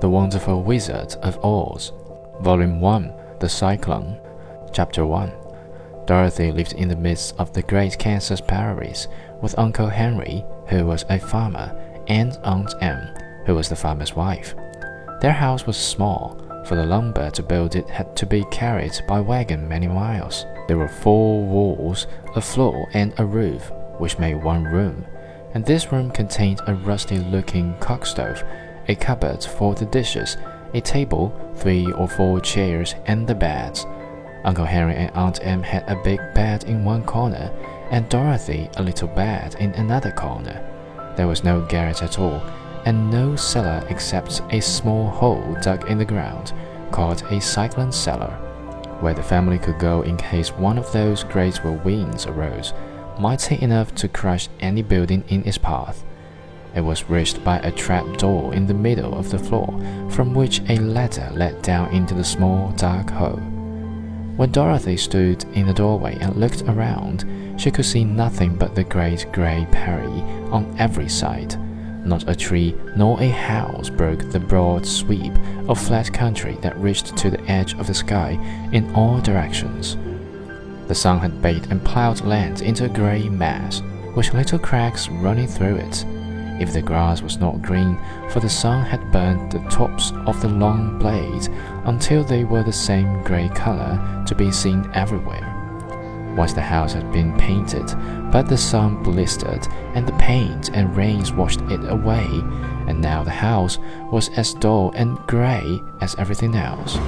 The Wonderful Wizard of Oz, Volume 1 The Cyclone, Chapter 1. Dorothy lived in the midst of the great Kansas prairies with Uncle Henry, who was a farmer, and Aunt Em, who was the farmer's wife. Their house was small, for the lumber to build it had to be carried by wagon many miles. There were four walls, a floor, and a roof, which made one room, and this room contained a rusty looking cook stove a cupboard for the dishes, a table, three or four chairs, and the beds. Uncle Henry and Aunt Em had a big bed in one corner, and Dorothy a little bed in another corner. There was no garret at all, and no cellar except a small hole dug in the ground, called a cyclone cellar, where the family could go in case one of those great winds arose, mighty enough to crush any building in its path. It was reached by a trap door in the middle of the floor, from which a ladder led down into the small dark hole. When Dorothy stood in the doorway and looked around, she could see nothing but the great gray prairie on every side. Not a tree nor a house broke the broad sweep of flat country that reached to the edge of the sky in all directions. The sun had baked and plowed land into a gray mass, with little cracks running through it if the grass was not green, for the sun had burned the tops of the long blades until they were the same grey color to be seen everywhere. Once the house had been painted, but the sun blistered and the paint and rains washed it away, and now the house was as dull and grey as everything else.